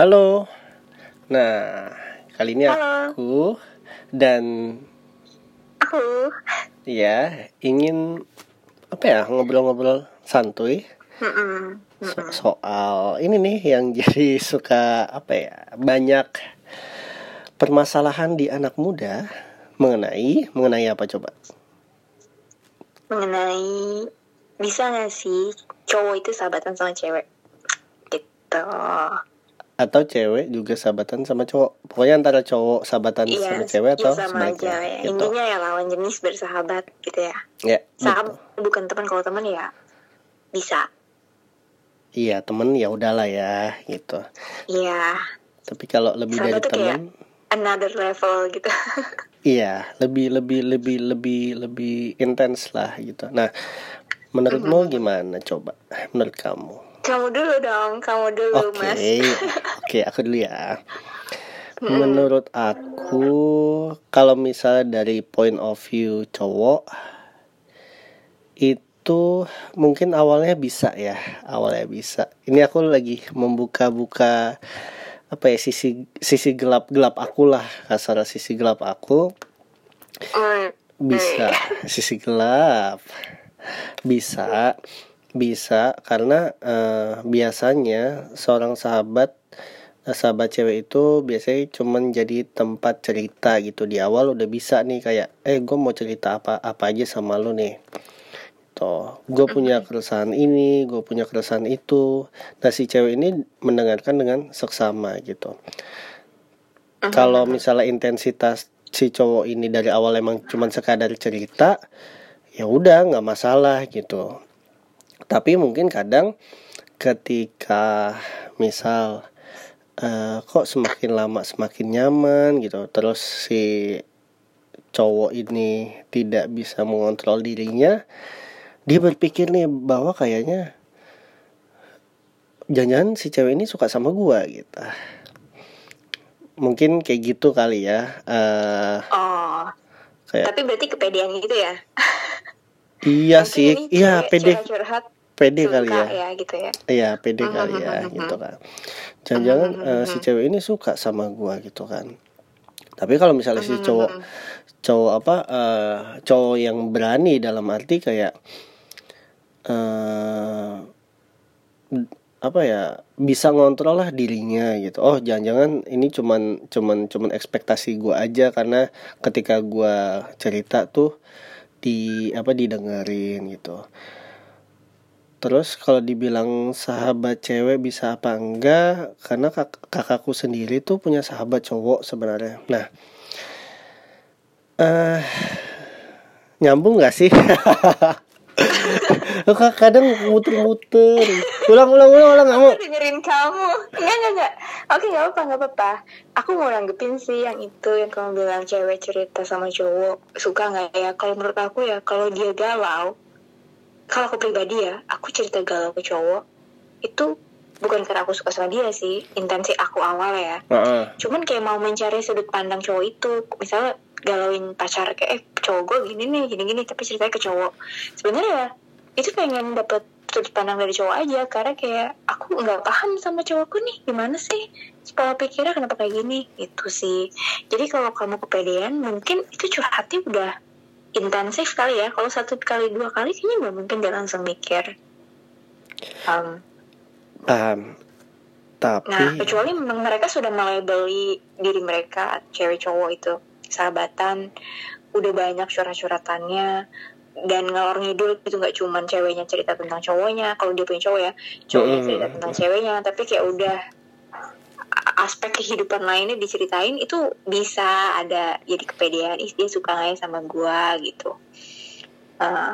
Halo. Nah, kali ini Halo. aku dan Aku. ya ingin apa ya ngobrol-ngobrol santuy Mm-mm. so- soal ini nih yang jadi suka apa ya banyak permasalahan di anak muda mengenai mengenai apa coba? Mengenai bisa gak sih cowok itu sahabatan sama cewek? Gitu. Atau cewek juga sahabatan sama cowok? Pokoknya antara cowok sahabatan sama cewek atau iya sama sebaliknya, aja ya. gitu. Intinya ya lawan jenis bersahabat gitu ya. Ya, betul. Sahabat bukan teman kalau teman ya bisa. Iya temen ya udahlah ya gitu. Iya. Tapi kalau lebih dari Sahabat kayak temen, another level gitu. iya lebih lebih lebih lebih lebih intens lah gitu. Nah, menurutmu Mm-hmm. gimana coba? Menurut kamu? Kamu dulu dong, kamu dulu Oke, mas. oke aku dulu ya. Menurut aku, kalau misalnya dari point of view cowok, itu mungkin awalnya bisa ya, awalnya bisa. Ini aku lagi membuka-buka apa ya sisi sisi gelap-gelap aku lah, kasar sisi gelap aku bisa sisi gelap bisa bisa karena eh, biasanya seorang sahabat eh, sahabat cewek itu biasanya cuman jadi tempat cerita gitu di awal udah bisa nih kayak eh gue mau cerita apa apa aja sama lu nih Tuh, gue punya keresahan ini, gue punya keresahan itu. Nah si cewek ini mendengarkan dengan seksama gitu. Kalau misalnya intensitas si cowok ini dari awal emang cuman sekadar cerita, ya udah nggak masalah gitu. Tapi mungkin kadang ketika misal eh, kok semakin lama semakin nyaman gitu, terus si cowok ini tidak bisa mengontrol dirinya, dia berpikir nih bahwa kayaknya jangan si cewek ini suka sama gua gitu. Mungkin kayak gitu kali ya. eh Oh, kayak tapi berarti kepedean gitu ya? iya Mungkin sih, iya pede curhat pede kali ya. ya gitu ya. Iya, pede kali ya gitu kan. Jangan-jangan eh, si cewek ini suka sama gua gitu kan. Tapi kalau misalnya si cowok cowok apa eh, cowok yang berani dalam arti kayak eh apa ya bisa ngontrol lah dirinya gitu oh jangan-jangan ini cuman cuman cuman ekspektasi gua aja karena ketika gua cerita tuh di apa didengerin gitu. Terus kalau dibilang sahabat cewek bisa apa enggak karena kak kakakku sendiri tuh punya sahabat cowok sebenarnya. Nah eh nyambung nggak sih kadang muter-muter. Ulang ulang ulang ulang Aku dengerin kamu. Enggak, enggak, enggak. Oke, enggak apa-apa, enggak apa-apa. Aku mau nanggepin sih yang itu Yang kamu bilang cewek cerita sama cowok. Suka nggak ya? Kalau menurut aku ya Kalau dia galau Kalau aku pribadi ya Aku cerita galau ke cowok Itu bukan karena aku suka sama dia sih. Intensi aku awal ya. Heeh. Cuman kayak mau mencari sudut pandang cowok itu. Misalnya galauin pacar Kayak eh cowok gue gini nih, gini-gini Tapi ceritanya ke cowok. Sebenarnya itu pengen dapet sudut pandang dari cowok aja karena kayak aku nggak paham sama cowokku nih gimana sih pola pikirnya kenapa kayak gini itu sih. Jadi kalau kamu kepedean mungkin itu curhatnya udah intensif kali ya. Kalau satu kali dua kali kayaknya nggak mungkin dia langsung mikir. Um, paham. Tapi nah kecuali memang mereka sudah melabeli diri mereka cewek cowok itu sahabatan udah banyak curhat-curhatannya dan ngalor ngidul itu nggak cuman ceweknya cerita tentang cowoknya kalau dia punya cowok ya cowoknya Mm. cerita tentang ceweknya. Tapi kayak udah aspek kehidupan lainnya diceritain itu bisa ada jadi kepedean ih dia suka nggak ya sama gua? gitu. Eh,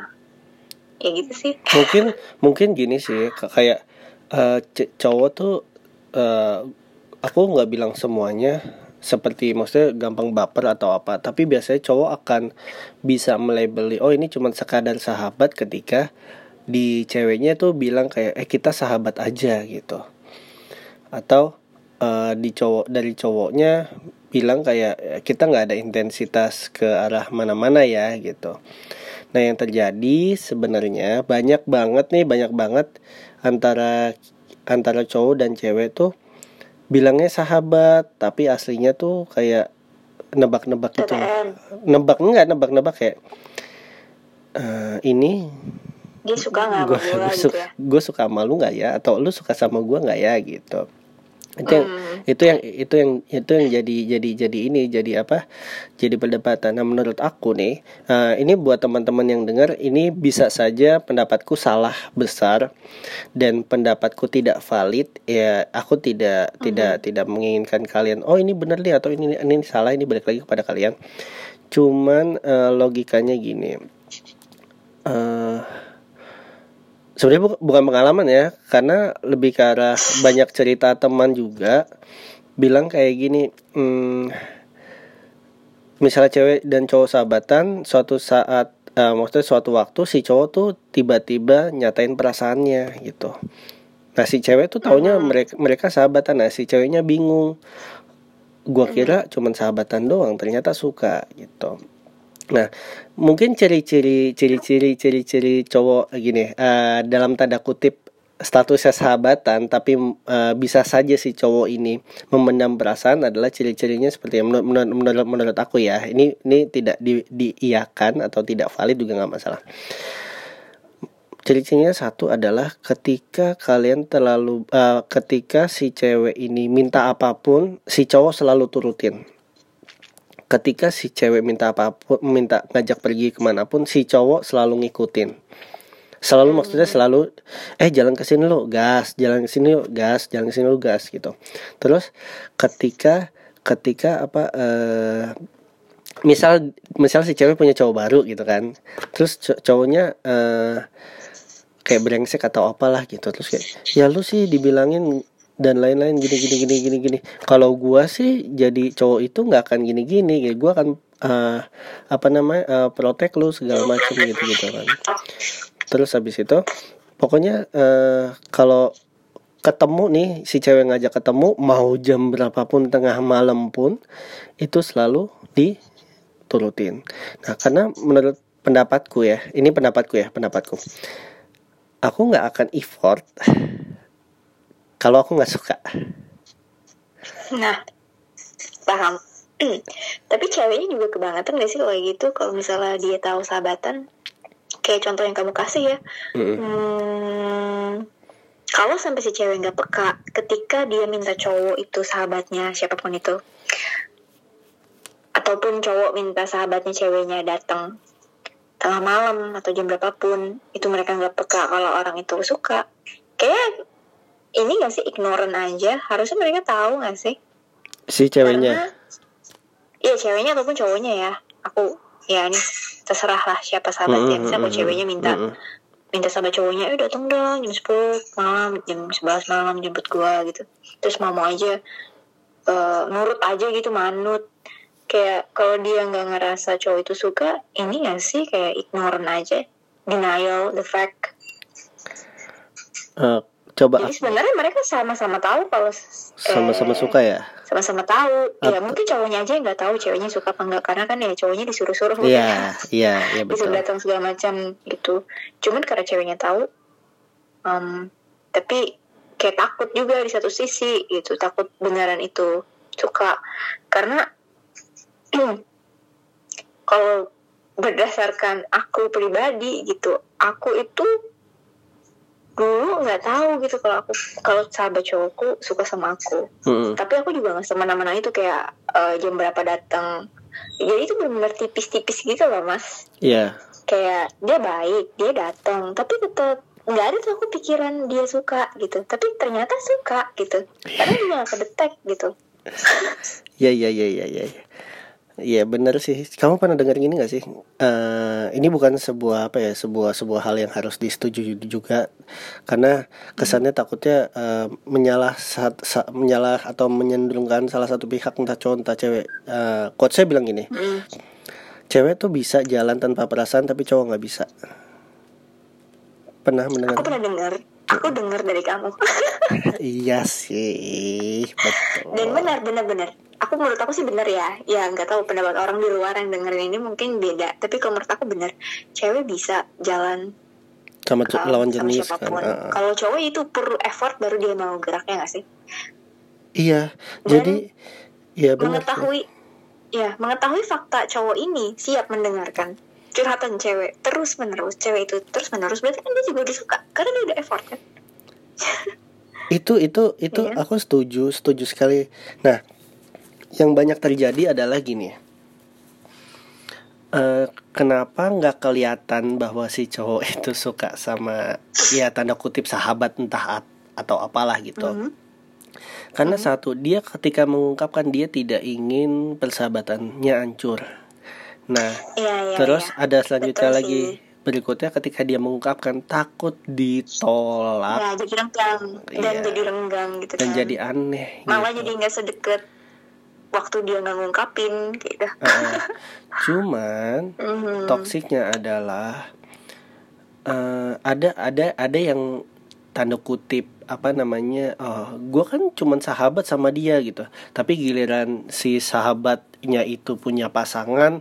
ya gitu sih. Mungkin mungkin gini sih kayak c- cowok tuh eh, aku nggak bilang semuanya seperti maksudnya gampang baper atau apa tapi biasanya cowok akan bisa melabeli oh ini cuma sekadar sahabat ketika di ceweknya tuh bilang kayak eh kita sahabat aja gitu. Atau eh, di cowok dari cowoknya bilang kayak "Eh, kita nggak ada intensitas ke arah mana-mana ya gitu. Nah yang terjadi sebenarnya banyak banget nih banyak banget antara antara cowok dan cewek tuh bilangnya sahabat tapi aslinya tuh kayak nebak-nebak gitu nebak enggak nebak-nebak kayak eh, ini. Dia suka nggak sama gue gue gitu ya? gue suka sama lu nggak ya? Atau lu suka sama gue nggak ya? Gitu itu yang Hmm. itu yang itu yang itu yang jadi jadi jadi ini jadi apa? Jadi perdebatan. Nah menurut aku nih eh, ini buat teman-teman yang dengar ini bisa saja pendapatku salah besar dan pendapatku tidak valid. Ya aku tidak tidak tidak menginginkan kalian oh ini benar nih atau ini ini salah ini balik lagi kepada kalian. Cuman eh, logikanya gini. Eh sebenarnya bu- bukan pengalaman ya karena lebih ke arah banyak cerita teman juga bilang kayak gini hmm, misalnya cewek dan cowok sahabatan suatu saat eh, maksudnya suatu waktu si cowok tuh tiba-tiba nyatain perasaannya gitu. Nah si cewek tuh taunya mereka mereka sahabatan nah si ceweknya bingung. Gua kira cuman sahabatan doang ternyata suka gitu. Nah, mungkin ciri-ciri ciri-ciri ciri-ciri cowok gini eh, dalam tanda kutip statusnya sahabatan tapi eh, bisa saja si cowok ini memendam perasaan adalah ciri-cirinya seperti menurut, menurut menurut menurut aku ya. Ini ini tidak di, diiyakan atau tidak valid juga nggak masalah. Ciri-cirinya satu adalah ketika kalian terlalu eh, ketika si cewek ini minta apa pun, si cowok selalu turutin ketika si cewek minta apa pun minta ngajak pergi ke mana pun si cowok selalu ngikutin. Selalu maksudnya selalu eh jalan ke sini lo gas jalan ke sini lo gas jalan ke sini lo gas gitu. Terus ketika ketika apa eh misal misal si cewek punya cowok baru gitu kan terus co- cowoknya eh kayak brengsek atau apalah gitu terus kayak ya lu sih dibilangin dan lain-lain gini gini gini gini gini. Kalau gua sih jadi cowok itu nggak akan gini gini kayak gua akan eh, apa namanya eh, protek lu segala macam gitu gitu kan. Terus habis itu pokoknya eh, kalau ketemu nih si cewek ngajak ketemu mau jam berapapun tengah malam pun itu selalu diturutin. Nah karena menurut pendapatku ya ini pendapatku ya pendapatku. Aku nggak akan effort kalau aku nggak suka Nah, paham. Tapi ceweknya juga kebangetan gak sih kalau kayak gitu? Kalau misalnya dia tahu sahabatan, kayak contoh yang kamu kasih ya. Hmm, kalau sampai si cewek nggak peka, ketika dia minta cowok itu sahabatnya siapa pun itu, ataupun cowok minta sahabatnya ceweknya datang tengah malam atau jam berapapun, itu mereka nggak peka kalau orang itu suka. Kayak ini gak sih ignorant aja? Harusnya mereka tahu gak sih? si ceweknya Iya ceweknya ataupun cowoknya ya. Aku ya ini terserah lah siapa sahabatnya. Mm-mm, Misalnya kalau mm-mm, ceweknya minta mm-mm. minta sahabat cowoknya, eh datang dong jam 10 malam, jam 11 malam jemput gua gitu. Terus mau mau aja eh, nurut aja gitu manut. Kayak kalau dia nggak ngerasa cowok itu suka, ini gak sih kayak ignorant aja, denial the fact. Eh, coba. Jadi sebenarnya mereka sama-sama tahu kalau sama-sama eh, suka ya? sama-sama tahu. Ya mungkin cowoknya aja yang nggak tahu ceweknya suka apa enggak karena kan ya cowoknya disuruh-suruh. Iya iya iya bisa betul. datang segala macam gitu. Cuman karena ceweknya tahu em, tapi kayak takut juga di satu sisi gitu takut beneran itu suka. Karena kalau berdasarkan aku pribadi gitu aku itu dulu nggak tahu gitu kalau aku kalau sahabat cowokku suka sama aku. Mm-mm. tapi aku juga nggak semena-mena itu kayak eh, jam berapa datang. Jadi itu benar-benar tipis-tipis gitu loh mas. Iya. Kayak dia baik dia datang tapi tetap nggak ada tuh aku pikiran dia suka gitu. Tapi ternyata suka gitu. Karena juga nggak kedetek gitu. Iya iya iya iya iya Iya benar sih. Kamu pernah dengar gini gak sih? Eh ini bukan sebuah apa ya sebuah sebuah hal yang harus disetujui juga karena kesannya takutnya eh, menyalah sat- sa- menyalah atau menyenderungkan salah satu pihak entah cowok entah cewek. Eh quote saya bilang gini, Mm. cewek tuh bisa jalan tanpa perasaan tapi cowok nggak bisa. Pernah mendengar? aku pernah dengar aku dengar dari kamu iya sih, betul. dan benar benar benar aku menurut aku sih benar ya. Ya nggak tahu pendapat orang di luar yang dengerin ini mungkin beda. Tapi kalau menurut aku benar cewek bisa jalan sama co- um, lawan sama jenis kan. siapa pun. Ah, ah. kalau cowok itu perlu effort baru dia mau geraknya nggak sih? Iya. Dan jadi ya benar sih. mengetahui ya mengetahui fakta cowok ini siap mendengarkan. Curhatan cewek terus menerus cewek itu terus menerus berarti kan dia juga udah suka karena dia udah effort kan? Itu itu itu Iya. aku setuju setuju sekali. Nah yang banyak terjadi adalah gini Eh, kenapa nggak kelihatan bahwa si cowok itu suka sama ya tanda kutip sahabat entah ap- atau apalah gitu Mhm. karena satu dia ketika mengungkapkan dia tidak ingin persahabatannya hancur nah iya iya terus iya. ada selanjutnya Betul lagi sih. berikutnya ketika dia mengungkapkan takut ditolak ya jadi renggang dan Iya. jadi renggang gitu dan kan jadi aneh malah gitu. jadi nggak sedekat waktu dia nggak ngungkapin gitu Heeh. cuman Mhm. toksiknya adalah eh, ada ada ada yang tanda kutip apa namanya oh gue kan cuman sahabat sama dia gitu tapi giliran si sahabatnya itu punya pasangan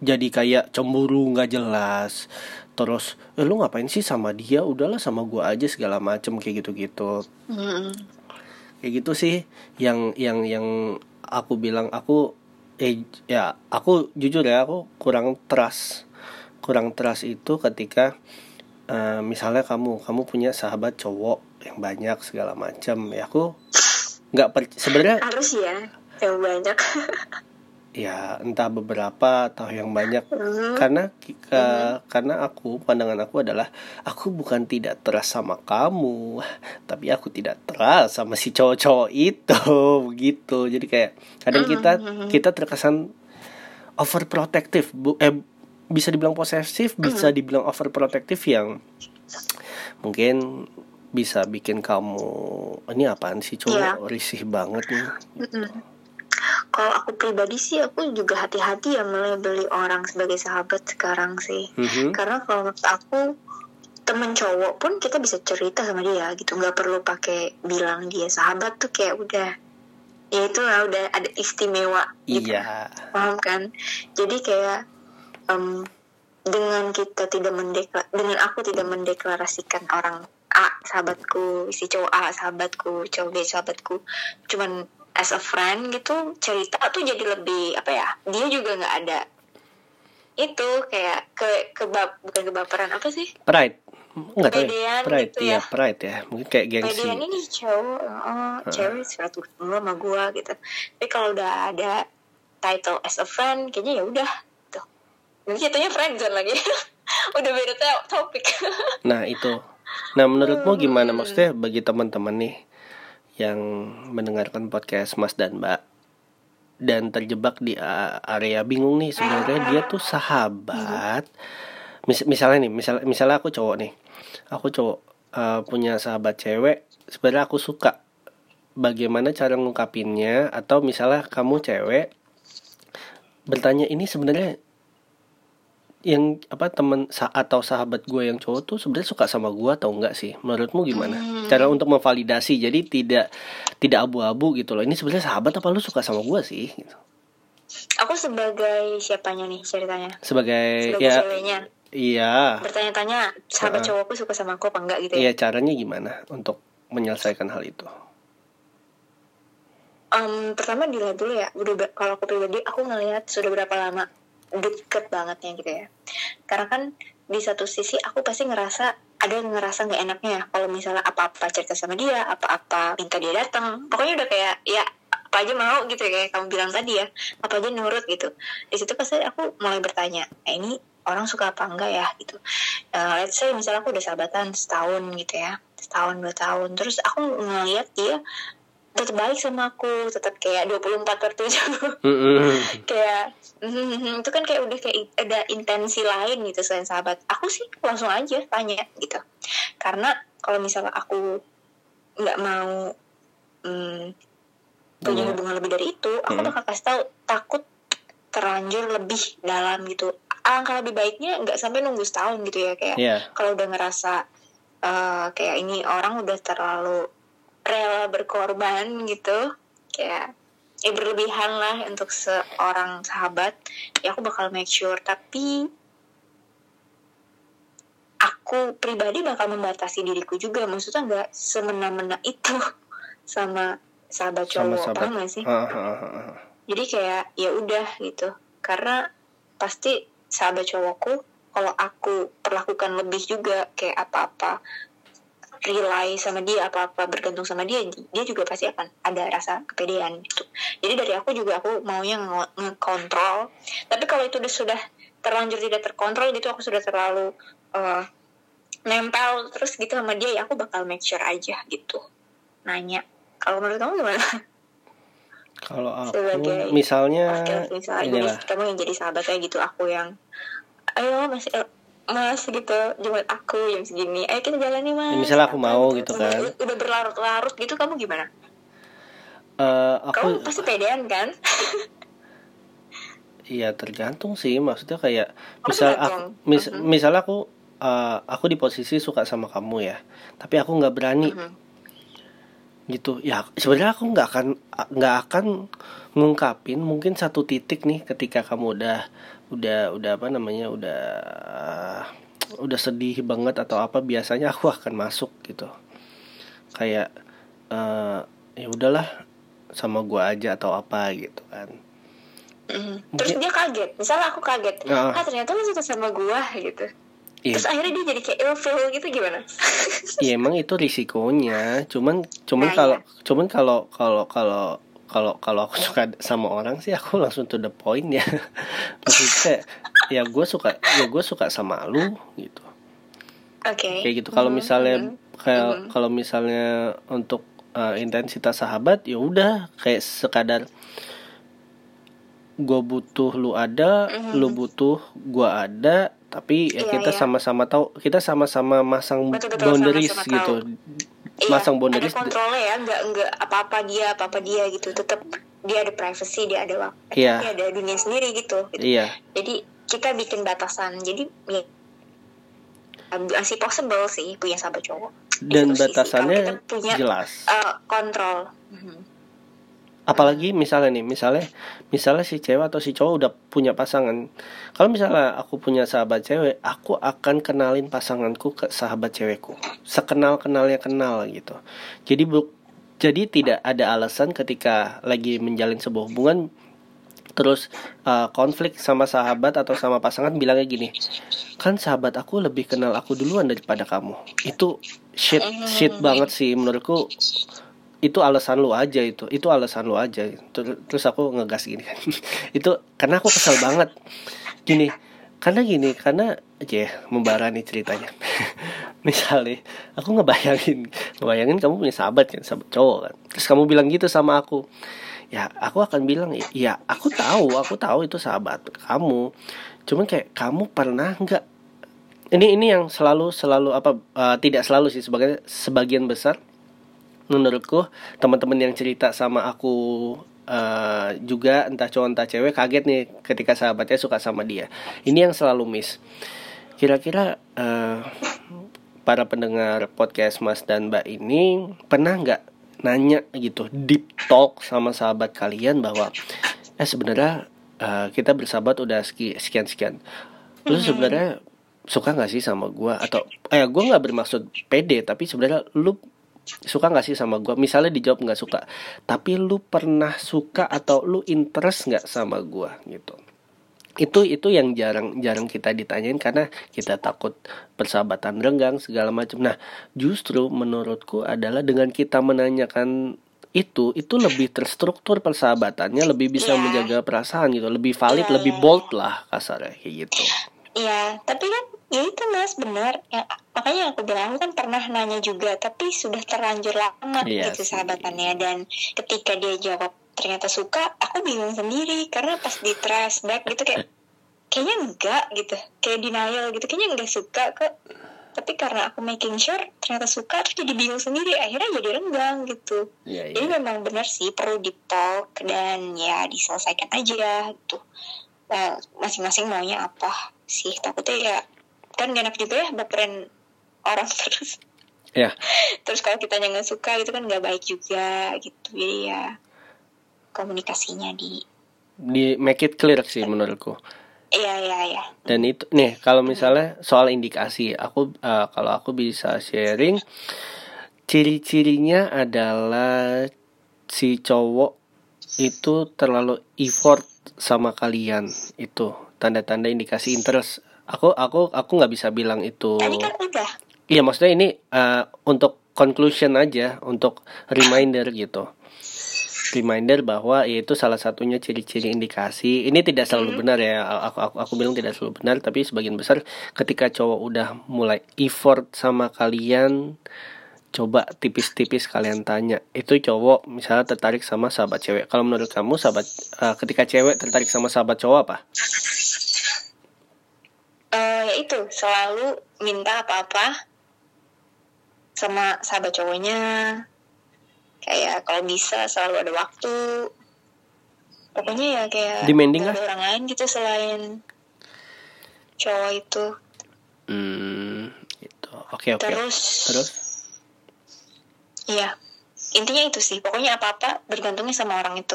jadi kayak cemburu nggak jelas terus eh, lu ngapain sih sama dia udahlah sama gue aja segala macem kayak gitu gitu Mhm. Kayak gitu sih yang yang yang aku bilang aku eh ya aku jujur ya aku kurang trust kurang trust itu ketika eh, misalnya kamu kamu punya sahabat cowok yang banyak segala macam ya aku nggak sebenarnya harus ya yang banyak ya entah beberapa atau yang banyak. Mhm. karena ke- karena aku pandangan aku adalah aku bukan tidak trust sama kamu tapi aku tidak trust sama si cowok-cowok itu begitu. Jadi kayak kadang kita kita terkesan overprotective bu eh bisa dibilang posesif bisa dibilang overprotective yang mungkin bisa bikin kamu ini apaan sih cowok? Risih banget nih. Mm-mm. Kalau aku pribadi sih aku juga hati-hati ya melebeli orang sebagai sahabat sekarang sih. Mhm. Karena kalau menurut aku temen cowok pun kita bisa cerita sama dia gitu, nggak perlu pakai bilang dia sahabat tuh kayak udah ya itu lah udah ada istimewa gitu. iya Paham kan? Jadi kayak em, dengan kita tidak mendeklar dengan aku tidak mendeklarasikan orang A sahabatku, si cowok A sahabatku, cowok B sahabatku, cuman as a friend gitu cerita tuh jadi lebih apa ya? Dia juga nggak ada itu kayak ke kebab bukan kebaperan apa sih? pride nggak tahu ya pride gitu iya ya. pride ya mungkin kayak gengsi Kepedean ini cowok, oh, cewek suatu dulu sama gua gitu. Tapi kalau udah ada title as a friend, kayaknya ya udah tuh. Nanti jatuhnya friendzone lagi. udah beda to- topik. Nah itu. Nah menurutmu gimana maksudnya bagi teman-teman nih yang mendengarkan podcast Mas dan Mbak dan terjebak di a- area bingung nih sebenarnya dia tuh sahabat. Mis- misalnya nih, misal misalnya aku cowok nih, aku cowok eh, punya sahabat cewek, sebenarnya aku suka. Bagaimana cara ngungkapinnya atau misalnya kamu cewek bertanya ini sebenarnya yang apa temen sa atau sahabat gue yang cowok tuh sebenarnya suka sama gue atau enggak sih menurutmu gimana cara untuk memvalidasi jadi tidak tidak abu-abu gitu loh ini sebenarnya sahabat apa lu suka sama gue sih gitu. Aku sebagai siapanya nih ceritanya? sebagai, Sebagai ya ceweknya. iya Bertanya-tanya sahabat cowokku suka sama aku apa enggak gitu ya? iya caranya gimana untuk menyelesaikan hal itu Em, pertama dilihat dulu ya. Udah kalau aku pribadi aku ngelihat sudah berapa lama deket bangetnya gitu ya. Karena kan di satu sisi aku pasti ngerasa ada yang ngerasa nggak enaknya ya. Kalau misalnya apa-apa cerita sama dia, apa-apa minta dia datang. Pokoknya udah kayak ya apa aja mau gitu ya kayak kamu bilang tadi ya. Apa aja nurut gitu. Di situ pasti aku mulai bertanya eh, ini orang suka apa enggak ya? Gitu. Eh, let's say misalnya aku udah sahabatan setahun gitu ya setahun dua tahun. Terus aku ngeliat dia tetap baik sama aku tetap kayak 24 per 7 Mm-mm. kayak mhm, itu kan kayak udah kayak ada intensi lain gitu selain sahabat aku sih langsung aja tanya gitu karena kalau misalnya aku nggak mau hmm, punya hubungan lebih dari itu aku Hmm. bakal kasih tahu takut terlanjur lebih dalam gitu angka lebih baiknya nggak sampai nunggu setahun gitu ya kayak Iya. kalau udah ngerasa eh, kayak ini orang udah terlalu rela berkorban gitu. Kayak ya berlebihan lah untuk seorang sahabat. Ya aku bakal make sure. Tapi aku pribadi bakal membatasi diriku juga. Maksudnya nggak semena-mena itu sama sahabat sama cowok. sahabat. Paham gak sih? Jadi kayak ya udah gitu. Karena pasti sahabat cowokku kalau aku perlakukan lebih juga kayak apa-apa rely sama dia apa-apa bergantung sama dia dia juga pasti akan ada rasa kepedean gitu. Jadi dari aku juga aku maunya nge- ngekontrol. Tapi kalau itu udah sudah terlanjur tidak terkontrol gitu aku sudah terlalu eh, nempel terus gitu sama dia ya aku bakal make sure aja gitu. Nanya kalau menurut kamu gimana? Kalau aku Sebagai misalnya misalnya inilah. Kamu yang jadi sahabat kayak gitu aku yang ayo mas eh, mas gitu. Jemput aku jam segini. Ayo kita jalan nih mas. Ya, misalnya aku mau gitu kan. udah, udah berlarut-larut gitu kamu gimana? Eh, kamu aku pasti pedean kan? Iya tergantung sih. Maksudnya kayak Oh, misal aku mis, misal aku eh, aku di posisi suka sama kamu ya. Tapi aku nggak berani Mhm. Gitu. Ya sebenarnya aku nggak akan nggak akan ngungkapin mungkin satu titik nih ketika kamu udah udah udah apa namanya udah udah sedih banget atau apa biasanya aku akan masuk gitu. Kayak eh ya udahlah sama gua aja atau apa gitu kan. Mhm. terus dia kaget. Misalnya aku kaget. Ah. ah ternyata lu suka sama gua gitu Iya. terus akhirnya dia jadi kayak ilfeel gitu gimana Ya emang itu risikonya. Cuman cuman Nah, kalau cuman kalau kalau kalau kalau kalau aku suka sama orang sih aku langsung to the point ya. Maksudnya ya gue suka ya gue suka sama lu gitu. oke Kayak gitu. Kalau Mhm, misalnya mhm. kayak Mhm. kalau misalnya untuk uh, intensitas sahabat ya udah kayak sekadar gue butuh lu ada, Mhm. lu butuh gua ada, tapi ya Iya, kita iya. sama-sama tahu, kita sama-sama masang Betul-betul, boundaries sama-sama gitu. Iya, masang boundaries ada kontrolnya ya nggak nggak apa apa dia apa apa dia gitu tetap dia ada privacy dia ada waktu Iya. dia ada dunia sendiri gitu, gitu. Iya, jadi kita bikin batasan jadi ya masih possible sih punya sahabat cowok dan Itu sih, batasannya kita punya jelas. eh, kontrol Mhm. Apalagi misalnya nih, misalnya misalnya si cewek atau si cowok udah punya pasangan. Kalau misalnya aku punya sahabat cewek, aku akan kenalin pasanganku ke sahabat cewekku. Sekenal kenalnya kenal gitu. Jadi bu jadi tidak ada alasan ketika lagi menjalin sebuah hubungan terus uh, konflik sama sahabat atau sama pasangan bilangnya gini kan sahabat aku lebih kenal aku duluan daripada kamu itu shit shit banget sih menurutku itu alasan lu aja itu. Itu alasan lu aja. Ter- terus aku ngegas gini kan. Itu karena aku kesel banget. Gini karena gini karena aja ya, membara nih ceritanya. Misalnya aku ngebayangin ngebayangin kamu punya sahabat kan sahabat cowok kan. Terus kamu bilang gitu sama aku. Ya aku akan bilang ya aku tahu aku tahu itu sahabat kamu. Cuman kayak kamu pernah nggak? Ini ini yang selalu selalu apa uh, tidak selalu sih sebagai sebagian besar menurutku teman-teman yang cerita sama aku uh, juga entah cowok entah cewek kaget nih ketika sahabatnya suka sama dia. Ini yang selalu miss. Kira-kira uh, para pendengar podcast Mas dan Mbak ini pernah nggak nanya gitu deep talk sama sahabat kalian bahwa eh sebenarnya uh, kita bersahabat udah sekian sekian lu sebenarnya suka nggak sih sama gua? Atau eh gua nggak bermaksud pede tapi sebenarnya lu suka nggak sih sama gua? Misalnya dijawab nggak suka. Tapi lu pernah suka atau lu interest nggak sama gua? Gitu. Itu itu yang jarang jarang kita ditanyain karena kita takut persahabatan renggang segala macam nah justru menurutku adalah dengan kita menanyakan itu itu lebih terstruktur persahabatannya lebih bisa Iya. menjaga perasaan gitu. Lebih valid Iya, lebih iya, bold lah kasarnya kayak gitu. Iya, tapi kan ya itu mas benar. Ya, makanya aku bilang aku kan pernah nanya juga, tapi sudah terlanjur lama Iya gitu sahabatannya dan ketika dia jawab ternyata suka, aku bingung sendiri karena pas di trace back gitu kayak kayaknya enggak gitu, kayak denial gitu, kayaknya enggak suka kok. Tapi karena aku making sure ternyata suka, terus jadi bingung sendiri, akhirnya jadi renggang gitu. Iya, Jadi iya. memang benar sih perlu deep talk dan ya diselesaikan aja gitu. Nah, masing-masing maunya apa sih? Takutnya ya kan gak enak juga ya baperan orang terus. Ya. Terus kalau kita nggak suka gitu kan nggak baik juga gitu. Jadi ya komunikasinya di di make it clear sih menurutku iya iya iya. dan itu nih kalau misalnya soal indikasi aku eh, kalau aku bisa sharing ciri-cirinya adalah si cowok itu terlalu effort sama kalian itu tanda-tanda indikasi interest aku aku aku nggak bisa bilang itu tadi kan udah. Iya maksudnya ini uh, untuk conclusion aja untuk reminder gitu. Reminder bahwa itu salah satunya ciri-ciri indikasi. Ini tidak selalu benar ya aku, aku aku bilang tidak selalu benar tapi sebagian besar ketika cowok udah mulai effort sama kalian coba tipis-tipis kalian tanya itu cowok misalnya tertarik sama sahabat cewek? Kalau menurut kamu sahabat uh, ketika cewek tertarik sama sahabat cowok apa uh, ya itu selalu minta apa-apa sama sahabat cowoknya. Kayak kalau bisa selalu ada waktu. Pokoknya ya kayak Demanding ada lah. orang lain gitu selain cowok itu. Hmm itu oke oke. Terus terus? Iya intinya itu sih. Pokoknya apa-apa bergantungnya sama orang itu.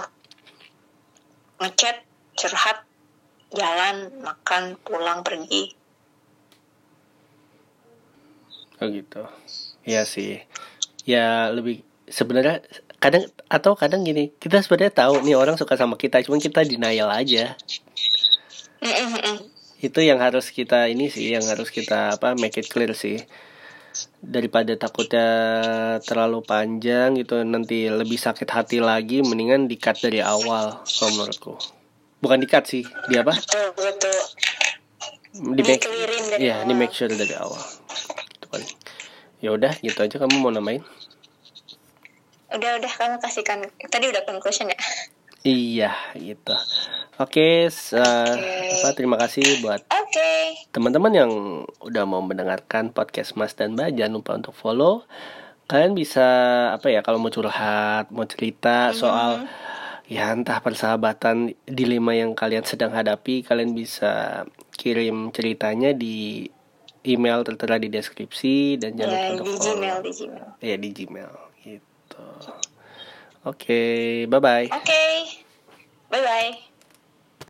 Ngechat curhat jalan makan pulang pergi. Oh gitu. Ya sih. Ya lebih sebenarnya kadang atau kadang gini kita sebenarnya tahu nih orang suka sama kita cuman kita denial aja. Itu yang harus kita ini sih yang harus kita apa make it clear sih. Daripada takutnya terlalu panjang gitu nanti lebih sakit hati lagi mendingan di cut dari awal kalau menurutku bukan di cut sih di apa? Betul betul. Di make ya di make sure dari awal. Gitu kan. Ya udah gitu aja. Kamu mau namain udah udah. Kamu kasihkan. Tadi udah conclusion ya? Iya gitu. Oke s- uh, apa terima kasih buat oke. teman-teman yang udah mau mendengarkan podcast Mas dan Mbak. Jangan lupa untuk follow. Kalian bisa apa ya kalau mau curhat mau cerita soal ya entah persahabatan dilema yang kalian sedang hadapi kalian bisa kirim ceritanya di email tertera di deskripsi dan jangan lupa ya untuk di follow. gmail di gmail. Ya di Gmail gitu. Oke bye bye oke bye bye